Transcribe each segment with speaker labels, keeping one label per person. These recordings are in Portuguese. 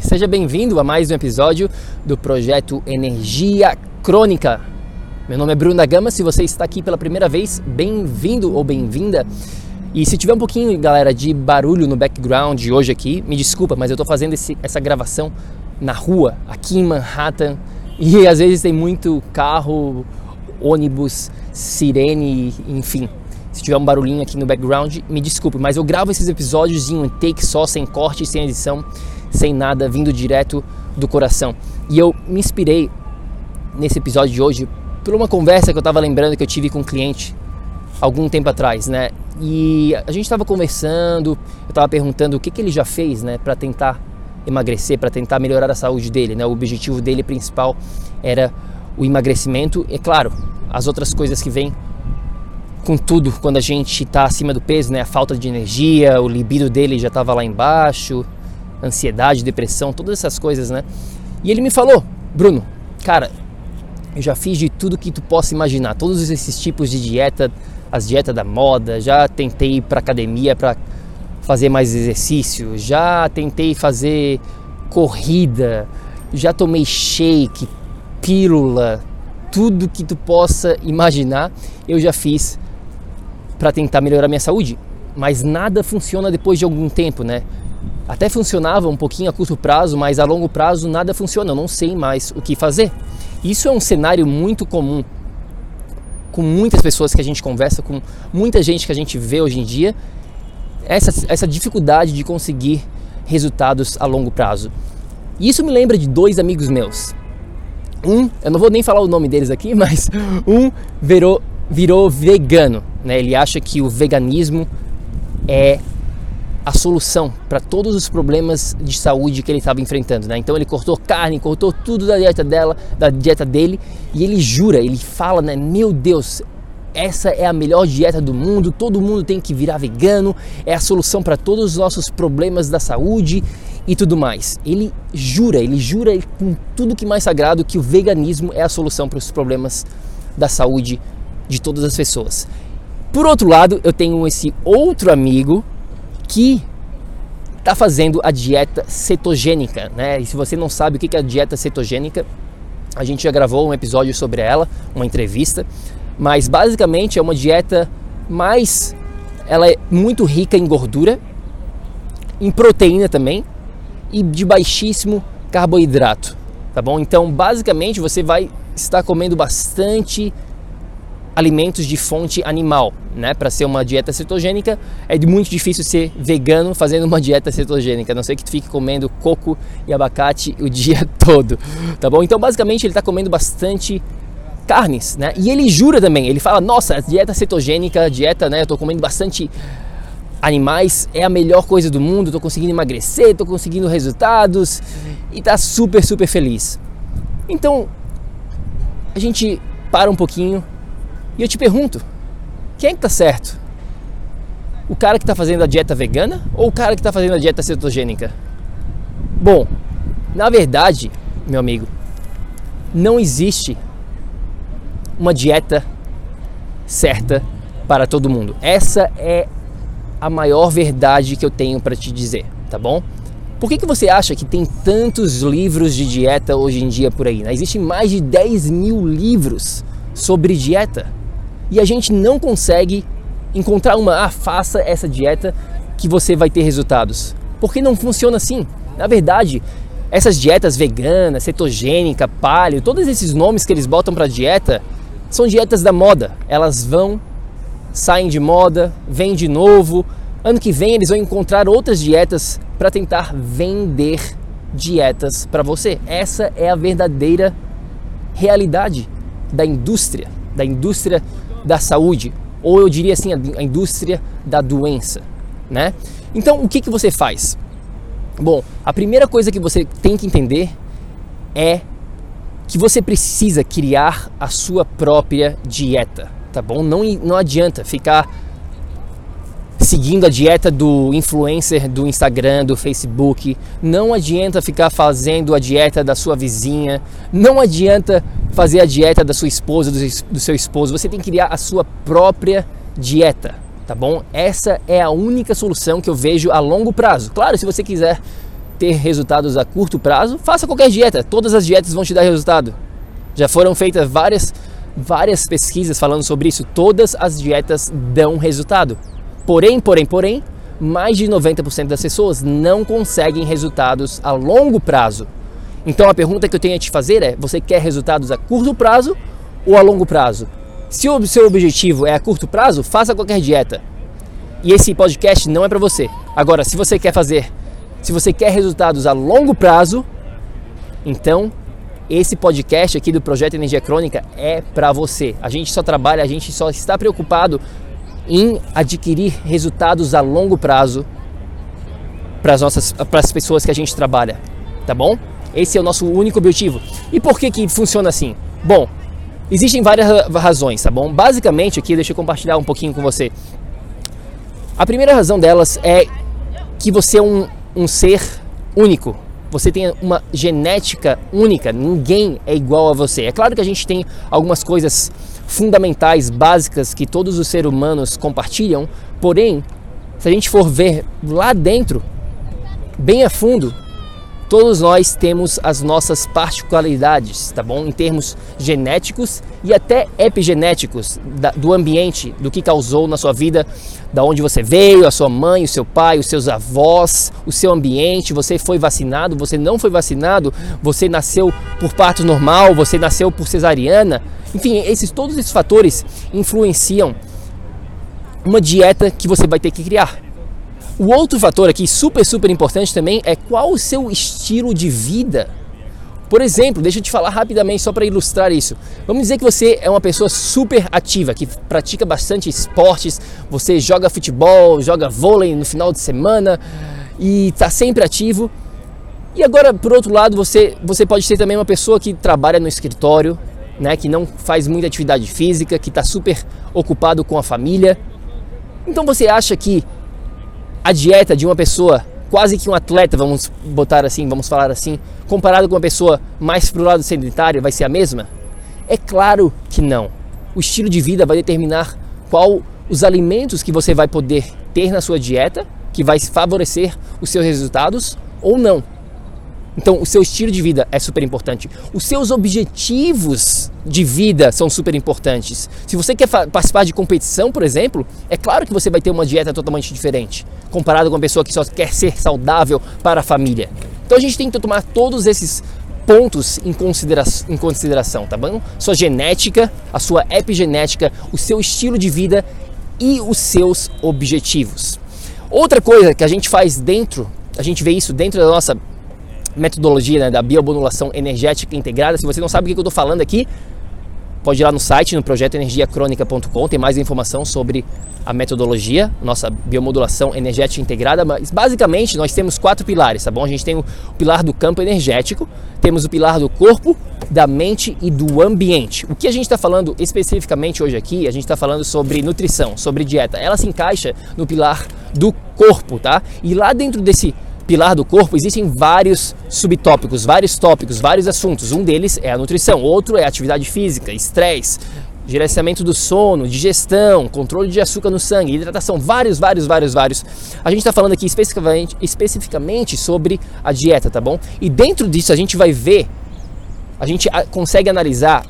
Speaker 1: Seja bem-vindo a mais um episódio do projeto Energia Crônica. Meu nome é Bruno da Gama, se você está aqui pela primeira vez, bem-vindo ou bem-vinda. E se tiver um pouquinho, galera, de barulho no background hoje aqui, me desculpa, mas eu estou fazendo esse, essa gravação na rua, aqui em Manhattan, e às vezes tem muito carro, ônibus, sirene, enfim. Se tiver um barulhinho aqui no background, me desculpe, mas eu gravo esses episódios em um take só, sem corte, sem edição, sem nada, vindo direto do coração. E eu me inspirei nesse episódio de hoje por uma conversa que eu estava lembrando que eu tive com um cliente algum tempo atrás, né? E a gente estava conversando, eu estava perguntando o que, que ele já fez, né, para tentar emagrecer, para tentar melhorar a saúde dele, né? O objetivo dele principal era o emagrecimento e, claro, as outras coisas que vêm com tudo quando a gente está acima do peso, né? A falta de energia, o libido dele já estava lá embaixo, ansiedade, depressão, todas essas coisas, né? E ele me falou, Bruno, cara, eu já fiz de tudo que tu possa imaginar, todos esses tipos de dieta, as dietas da moda, já tentei ir para academia para fazer mais exercício, já tentei fazer corrida, já tomei shake, pílula, tudo que tu possa imaginar, eu já fiz para tentar melhorar minha saúde, mas nada funciona depois de algum tempo, né? Até funcionava um pouquinho a curto prazo, mas a longo prazo nada funciona, eu não sei mais o que fazer. Isso é um cenário muito comum com muitas pessoas que a gente conversa, com muita gente que a gente vê hoje em dia, essa, essa dificuldade de conseguir resultados a longo prazo. E isso me lembra de dois amigos meus. Um, eu não vou nem falar o nome deles aqui, mas um virou, virou vegano. Né? Ele acha que o veganismo é a solução para todos os problemas de saúde que ele estava enfrentando, né? Então ele cortou carne, cortou tudo da dieta dela, da dieta dele, e ele jura, ele fala, né? Meu Deus, essa é a melhor dieta do mundo, todo mundo tem que virar vegano, é a solução para todos os nossos problemas da saúde e tudo mais. Ele jura, ele jura com tudo que mais sagrado que o veganismo é a solução para os problemas da saúde de todas as pessoas. Por outro lado, eu tenho esse outro amigo que está fazendo a dieta cetogênica, né? E se você não sabe o que é a dieta cetogênica, a gente já gravou um episódio sobre ela, uma entrevista, mas basicamente é uma dieta mais ela é muito rica em gordura, em proteína também e de baixíssimo carboidrato, tá bom? Então, basicamente você vai estar comendo bastante alimentos de fonte animal, né? Para ser uma dieta cetogênica é muito difícil ser vegano fazendo uma dieta cetogênica, a não ser que tu fique comendo coco e abacate o dia todo, tá bom? Então basicamente ele está comendo bastante carnes, né? E ele jura também, ele fala: "Nossa, dieta cetogênica, dieta, né, eu tô comendo bastante animais, é a melhor coisa do mundo, tô conseguindo emagrecer, tô conseguindo resultados e tá super super feliz". Então, a gente para um pouquinho e eu te pergunto, quem é que tá certo? O cara que está fazendo a dieta vegana ou o cara que está fazendo a dieta cetogênica? Bom, na verdade, meu amigo, não existe uma dieta certa para todo mundo. Essa é a maior verdade que eu tenho para te dizer, tá bom? Por que, que você acha que tem tantos livros de dieta hoje em dia por aí? Né? Existem mais de 10 mil livros sobre dieta e a gente não consegue encontrar uma, ah, faça essa dieta que você vai ter resultados. Porque não funciona assim. Na verdade, essas dietas veganas, cetogênica, paleo, todos esses nomes que eles botam para dieta são dietas da moda. Elas vão, saem de moda, vêm de novo. Ano que vem eles vão encontrar outras dietas para tentar vender dietas para você. Essa é a verdadeira realidade da indústria, da indústria da saúde, ou eu diria assim, a indústria da doença, né? Então, o que, que você faz? Bom, a primeira coisa que você tem que entender é que você precisa criar a sua própria dieta, tá bom? Não, não adianta ficar seguindo a dieta do influencer do Instagram, do Facebook. Não adianta ficar fazendo a dieta da sua vizinha. Não adianta fazer a dieta da sua esposa, do, seu esposo. Você tem que criar a sua própria dieta, tá bom? Essa é a única solução que eu vejo a longo prazo. Claro, se você quiser ter resultados a curto prazo, faça qualquer dieta. Todas as dietas vão te dar resultado. Já foram feitas várias várias pesquisas falando sobre isso. Todas as dietas dão resultado. Porém, porém, porém, mais de 90% das pessoas não conseguem resultados a longo prazo. Então a pergunta que eu tenho a te fazer é: você quer resultados a curto prazo ou a longo prazo? Se o seu objetivo é a curto prazo, faça qualquer dieta. E esse podcast não é para você. Agora, se você quer fazer, se você quer resultados a longo prazo, então esse podcast aqui do projeto Energia Crônica é para você. A gente só trabalha, a gente só está preocupado em adquirir resultados a longo prazo para as nossas para as pessoas que a gente trabalha, tá bom? Esse é o nosso único objetivo. E por que que funciona assim? Bom, existem várias razões, tá bom? Basicamente aqui, deixa eu compartilhar um pouquinho com você. A primeira razão delas é que você é um, um ser único. Você tem uma genética única, ninguém é igual a você. É claro que a gente tem algumas coisas fundamentais, básicas que todos os seres humanos compartilham, porém, se a gente for ver lá dentro, bem a fundo, todos nós temos as nossas particularidades, tá bom? Em termos genéticos e até epigenéticos da, do ambiente, do que causou na sua vida, da onde você veio, a sua mãe, o seu pai, os seus avós, o seu ambiente, você foi vacinado, você não foi vacinado, você nasceu por parto normal, você nasceu por cesariana, enfim, esses, todos esses fatores influenciam uma dieta que você vai ter que criar. O outro fator aqui, super, super importante também, é qual o seu estilo de vida. Por exemplo, deixa eu te falar rapidamente só para ilustrar isso. Vamos dizer que você é uma pessoa super ativa, que pratica bastante esportes, você joga futebol, joga vôlei no final de semana e está sempre ativo. E agora, por outro lado, você, você pode ser também uma pessoa que trabalha no escritório, né, que não faz muita atividade física, que está super ocupado com a família. Então você acha que a dieta de uma pessoa, quase que um atleta, vamos botar assim, vamos falar assim, comparado com uma pessoa mais pro lado sedentário, vai ser a mesma? É claro que não. O estilo de vida vai determinar qual os alimentos que você vai poder ter na sua dieta, que vai favorecer os seus resultados ou não. Então, o seu estilo de vida é super importante. Os seus objetivos de vida são super importantes. Se você quer participar de competição, por exemplo, é claro que você vai ter uma dieta totalmente diferente, comparado com uma pessoa que só quer ser saudável para a família. Então, a gente tem que tomar todos esses pontos em, considera em consideração, tá bom? Sua genética, a sua epigenética, o seu estilo de vida e os seus objetivos. Outra coisa que a gente faz dentro, a gente vê isso dentro da nossa metodologia né, da biomodulação energética integrada. Se você não sabe o que eu estou falando aqui, pode ir lá no site, no projetoenergiacronica.com, tem mais informação sobre a metodologia, nossa biomodulação energética integrada, mas basicamente nós temos quatro pilares, tá bom? A gente tem o pilar do campo energético, temos o pilar do corpo, da mente e do ambiente. O que a gente está falando especificamente hoje aqui, a gente está falando sobre nutrição, sobre dieta. Ela se encaixa no pilar do corpo, tá? E lá dentro desse pilar do corpo, existem vários subtópicos, vários tópicos, vários assuntos. Um deles é a nutrição, outro é atividade física, estresse gerenciamento do sono, digestão, controle de açúcar no sangue, hidratação, vários, vários, vários, vários. A gente está falando aqui especificamente, especificamente sobre a dieta, tá bom? E dentro disso a gente vai ver, a gente consegue analisar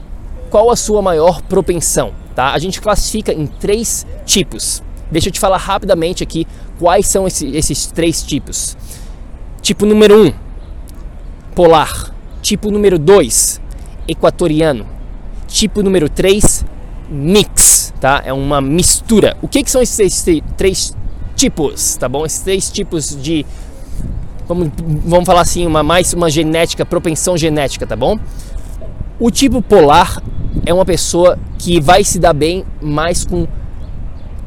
Speaker 1: qual a sua maior propensão, tá? A gente classifica em três tipos. Deixa eu te falar rapidamente aqui quais são esse, esses três tipos. Tipo número um, polar. Tipo número dois, equatoriano Tipo número 3, mix, tá? É uma mistura. O que, que são esses três tipos, tá bom? Esses três tipos de vamos, vamos falar assim, uma mais uma genética, propensão genética, tá bom? O tipo polar é uma pessoa que vai se dar bem mais com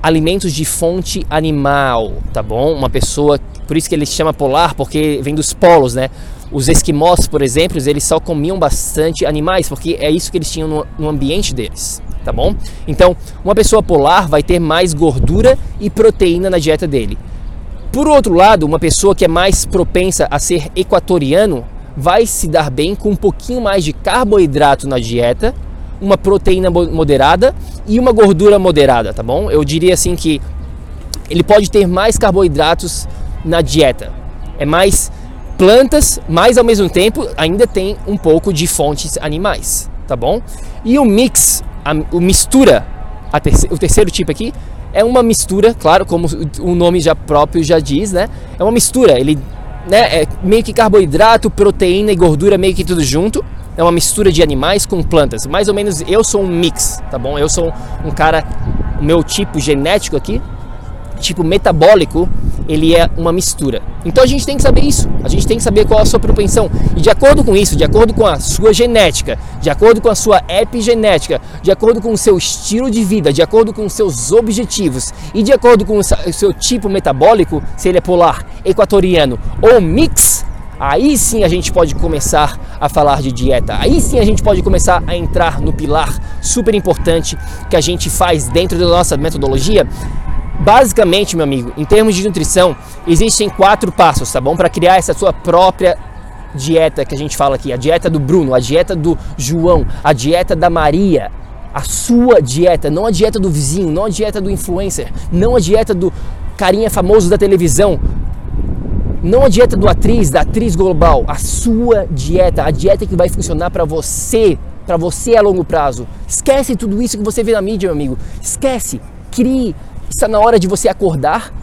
Speaker 1: alimentos de fonte animal, tá bom? Uma pessoa, por isso que ele se chama polar, porque vem dos polos, né? Os esquimós, por exemplo, eles só comiam bastante animais, porque é isso que eles tinham no, ambiente deles, tá bom? Então, uma pessoa polar vai ter mais gordura e proteína na dieta dele. Por outro lado, uma pessoa que é mais propensa a ser equatoriano vai se dar bem com um pouquinho mais de carboidrato na dieta, uma proteína moderada e uma gordura moderada, tá bom? Eu diria assim que ele pode ter mais carboidratos na dieta. É mais plantas, mas ao mesmo tempo ainda tem um pouco de fontes animais, tá bom? E o mix, a, o mistura, a terce, o terceiro tipo aqui, é uma mistura, claro, como o nome já próprio já diz, né? É uma mistura, ele né, é meio que carboidrato, proteína e gordura meio que tudo junto. É uma mistura de animais com plantas. Mais ou menos eu sou um mix, tá bom? Eu sou um cara, o meu tipo genético aqui tipo metabólico, ele é uma mistura. Então a gente tem que saber isso, a gente tem que saber qual é a sua propensão. E de acordo com isso, de acordo com a sua genética, de acordo com a sua epigenética, de acordo com o seu estilo de vida, de acordo com os seus objetivos e de acordo com o seu tipo metabólico, se ele é polar, equatoriano ou mix, aí sim a gente pode começar a falar de dieta. Aí sim a gente pode começar a entrar no pilar super importante que a gente faz dentro da nossa metodologia, Basicamente, meu amigo, em termos de nutrição, existem quatro passos, tá bom? Para criar essa sua própria dieta que a gente fala aqui, a dieta do Bruno, a dieta do João, a dieta da Maria, a sua dieta, não a dieta do vizinho, não a dieta do influencer, não a dieta do carinha famoso da televisão, não a dieta do atriz, da atriz global, a sua dieta, a dieta que vai funcionar para você, para você a longo prazo. Esquece tudo isso que você vê na mídia, meu amigo. Esquece. Crie Está na hora de você acordar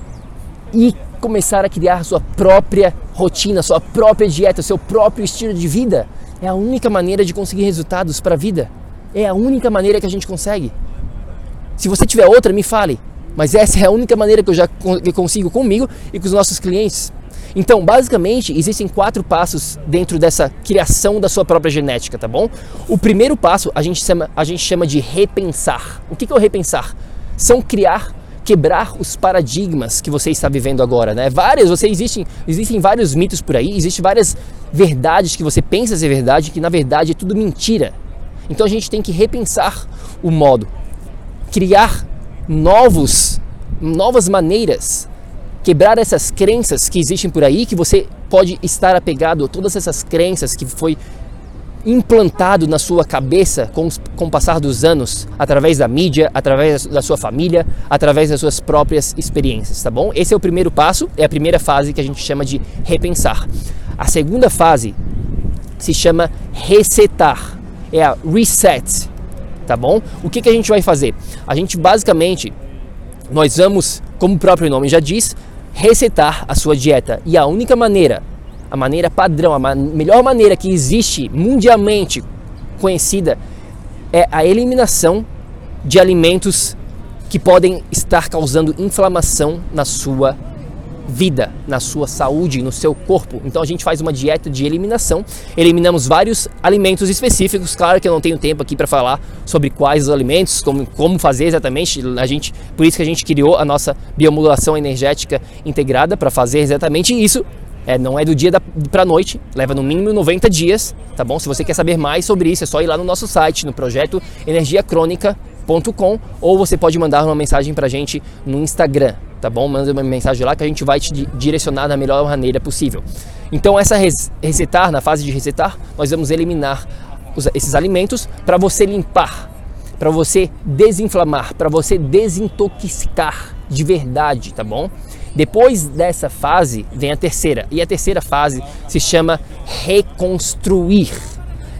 Speaker 1: e começar a criar sua própria rotina, sua própria dieta, seu próprio estilo de vida. É a única maneira de conseguir resultados para a vida. É a única maneira que a gente consegue. Se você tiver outra, me fale. Mas essa é a única maneira que eu já consigo comigo e com os nossos clientes. Então, basicamente, existem quatro passos dentro dessa criação da sua própria genética, tá bom? O primeiro passo a gente chama, a gente chama de repensar. O que é o repensar? São criar quebrar os paradigmas que você está vivendo agora, né? Várias, você existem, existem vários mitos por aí, existem várias verdades que você pensa ser verdade, que na verdade é tudo mentira. Então a gente tem que repensar o modo, criar novos, novas maneiras, quebrar essas crenças que existem por aí, que você pode estar apegado a todas essas crenças que foi implantado na sua cabeça com, com o passar dos anos, através da mídia, através da sua família, através das suas próprias experiências, tá bom? Esse é o primeiro passo, é a primeira fase que a gente chama de repensar. A segunda fase se chama resetar, é a reset, tá bom? O que, que a gente vai fazer? A gente basicamente, nós vamos, como o próprio nome já diz, resetar a sua dieta. E a única maneira a maneira padrão, a melhor maneira que existe mundialmente conhecida é a eliminação de alimentos que podem estar causando inflamação na sua vida, na sua saúde, no seu corpo. Então a gente faz uma dieta de eliminação, eliminamos vários alimentos específicos. Claro que eu não tenho tempo aqui para falar sobre quais os alimentos, como, como fazer exatamente. A gente, por isso que a gente criou a nossa biomodulação energética integrada para fazer exatamente isso. É, não é do dia para noite, leva no mínimo 90 dias, tá bom? Se você quer saber mais sobre isso, é só ir lá no nosso site, no projeto energiacrônica.com ou você pode mandar uma mensagem pra gente no Instagram, tá bom? Manda uma mensagem lá que a gente vai te direcionar da melhor maneira possível. Então, essa resetar, na fase de resetar, nós vamos eliminar os, esses alimentos para você limpar, para você desinflamar, para você desintoxicar de verdade, tá bom? Depois dessa fase vem a terceira, e a terceira fase se chama reconstruir.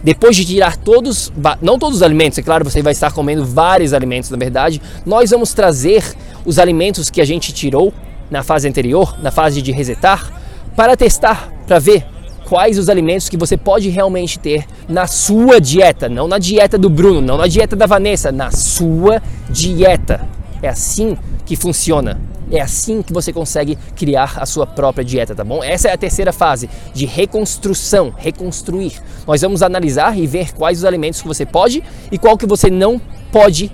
Speaker 1: Depois de tirar todos, não todos os alimentos, é claro, você vai estar comendo vários alimentos, na verdade, nós vamos trazer os alimentos que a gente tirou na fase anterior, na fase de resetar, para testar, para ver quais os alimentos que você pode realmente ter na sua dieta, não na dieta do Bruno, não na dieta da Vanessa, na sua dieta. É assim que funciona. É assim que você consegue criar a sua própria dieta, tá bom? Essa é a terceira fase de reconstrução, reconstruir. Nós vamos analisar e ver quais os alimentos que você pode e qual que você não pode.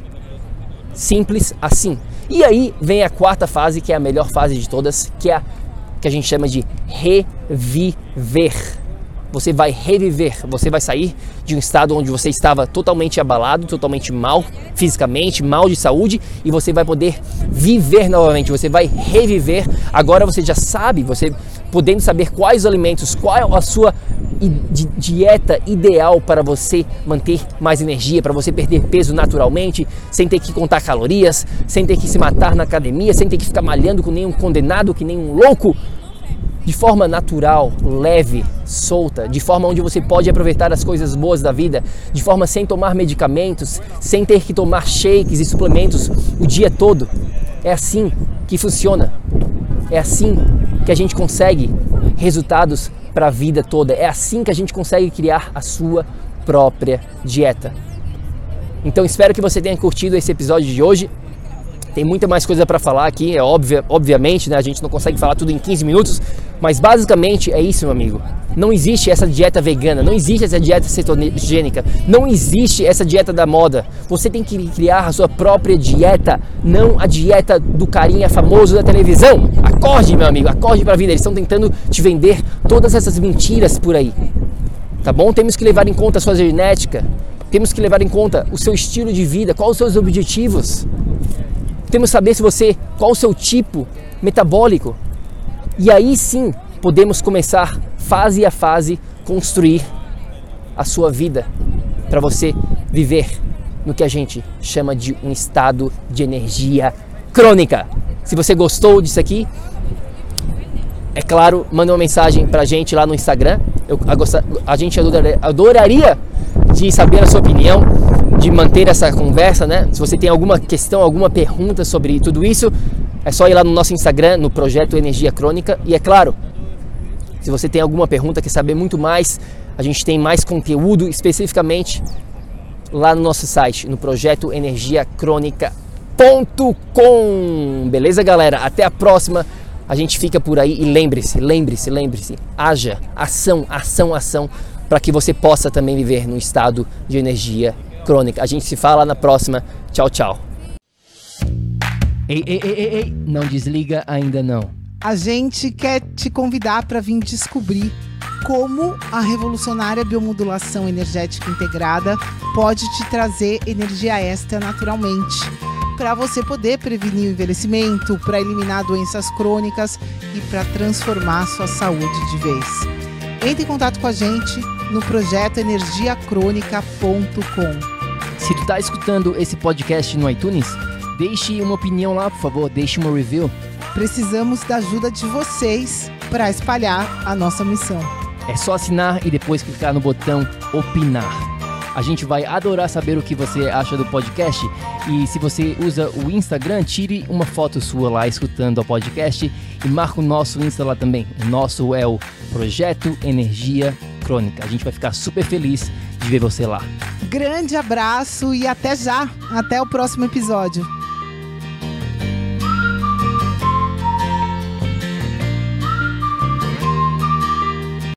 Speaker 1: Simples assim. E aí vem a quarta fase, que é a melhor fase de todas, que é a que a gente chama de reviver você vai reviver, você vai sair de um estado onde você estava totalmente abalado, totalmente mal fisicamente, mal de saúde e você vai poder viver novamente, você vai reviver. Agora você já sabe, você podendo saber quais os alimentos, qual a sua dieta ideal para você manter mais energia, para você perder peso naturalmente, sem ter que contar calorias, sem ter que se matar na academia, sem ter que ficar malhando com nenhum condenado, que nem um louco de forma natural, leve, solta, de forma onde você pode aproveitar as coisas boas da vida, de forma sem tomar medicamentos, sem ter que tomar shakes e suplementos o dia todo. É assim que funciona. É assim que a gente consegue resultados para a vida toda. É assim que a gente consegue criar a sua própria dieta. Então espero que você tenha curtido esse episódio de hoje. Tem muita mais coisa para falar aqui, é óbvio, obviamente, né? A gente não consegue falar tudo em 15 minutos, mas basicamente é isso, meu amigo. Não existe essa dieta vegana, não existe essa dieta cetogênica, não existe essa dieta da moda. Você tem que criar a sua própria dieta, não a dieta do carinha famoso da televisão. Acorde, meu amigo, acorde para a vida. Eles estão tentando te vender todas essas mentiras por aí. Tá bom? Temos que levar em conta a sua genética, temos que levar em conta o seu estilo de vida, quais os seus objetivos. Temos que saber se você qual o seu tipo metabólico. E aí sim podemos começar fase a fase construir a sua vida para você viver no que a gente chama de um estado de energia crônica. Se você gostou disso aqui, é claro, manda uma mensagem para a gente lá no Instagram. Eu, a, a gente adoraria, adoraria de saber a sua opinião de manter essa conversa, né? Se você tem alguma questão, alguma pergunta sobre tudo isso, é só ir lá no nosso Instagram, no projeto Energia Crônica. E é claro, se você tem alguma pergunta, quer saber muito mais, a gente tem mais conteúdo especificamente lá no nosso site, no projeto energiacrônica.com. Beleza, galera? Até a próxima. A gente fica por aí e lembre-se, lembre-se, lembre-se. Haja ação, ação, ação para que você possa também viver num estado de energia crônica. A gente se fala na próxima. Tchau, tchau. Ei, ei, ei, ei, ei, não desliga ainda não.
Speaker 2: A gente quer te convidar para vir descobrir como a revolucionária biomodulação energética integrada pode te trazer energia extra naturalmente, para você poder prevenir o envelhecimento, para eliminar doenças crônicas e para transformar sua saúde de vez. Entre em contato com a gente no projeto energiacrônica.com.
Speaker 1: Se tu tá escutando esse podcast no iTunes, deixe uma opinião lá, por favor, deixe uma review.
Speaker 2: Precisamos da ajuda de vocês para espalhar a nossa missão.
Speaker 1: É só assinar e depois clicar no botão opinar. A gente vai adorar saber o que você acha do podcast. E se você usa o Instagram, tire uma foto sua lá escutando o podcast e marca o nosso Insta lá também. O nosso é o Projeto Energia Crônica. A gente vai ficar super feliz de ver você lá.
Speaker 2: Grande abraço e até já. Até o próximo episódio.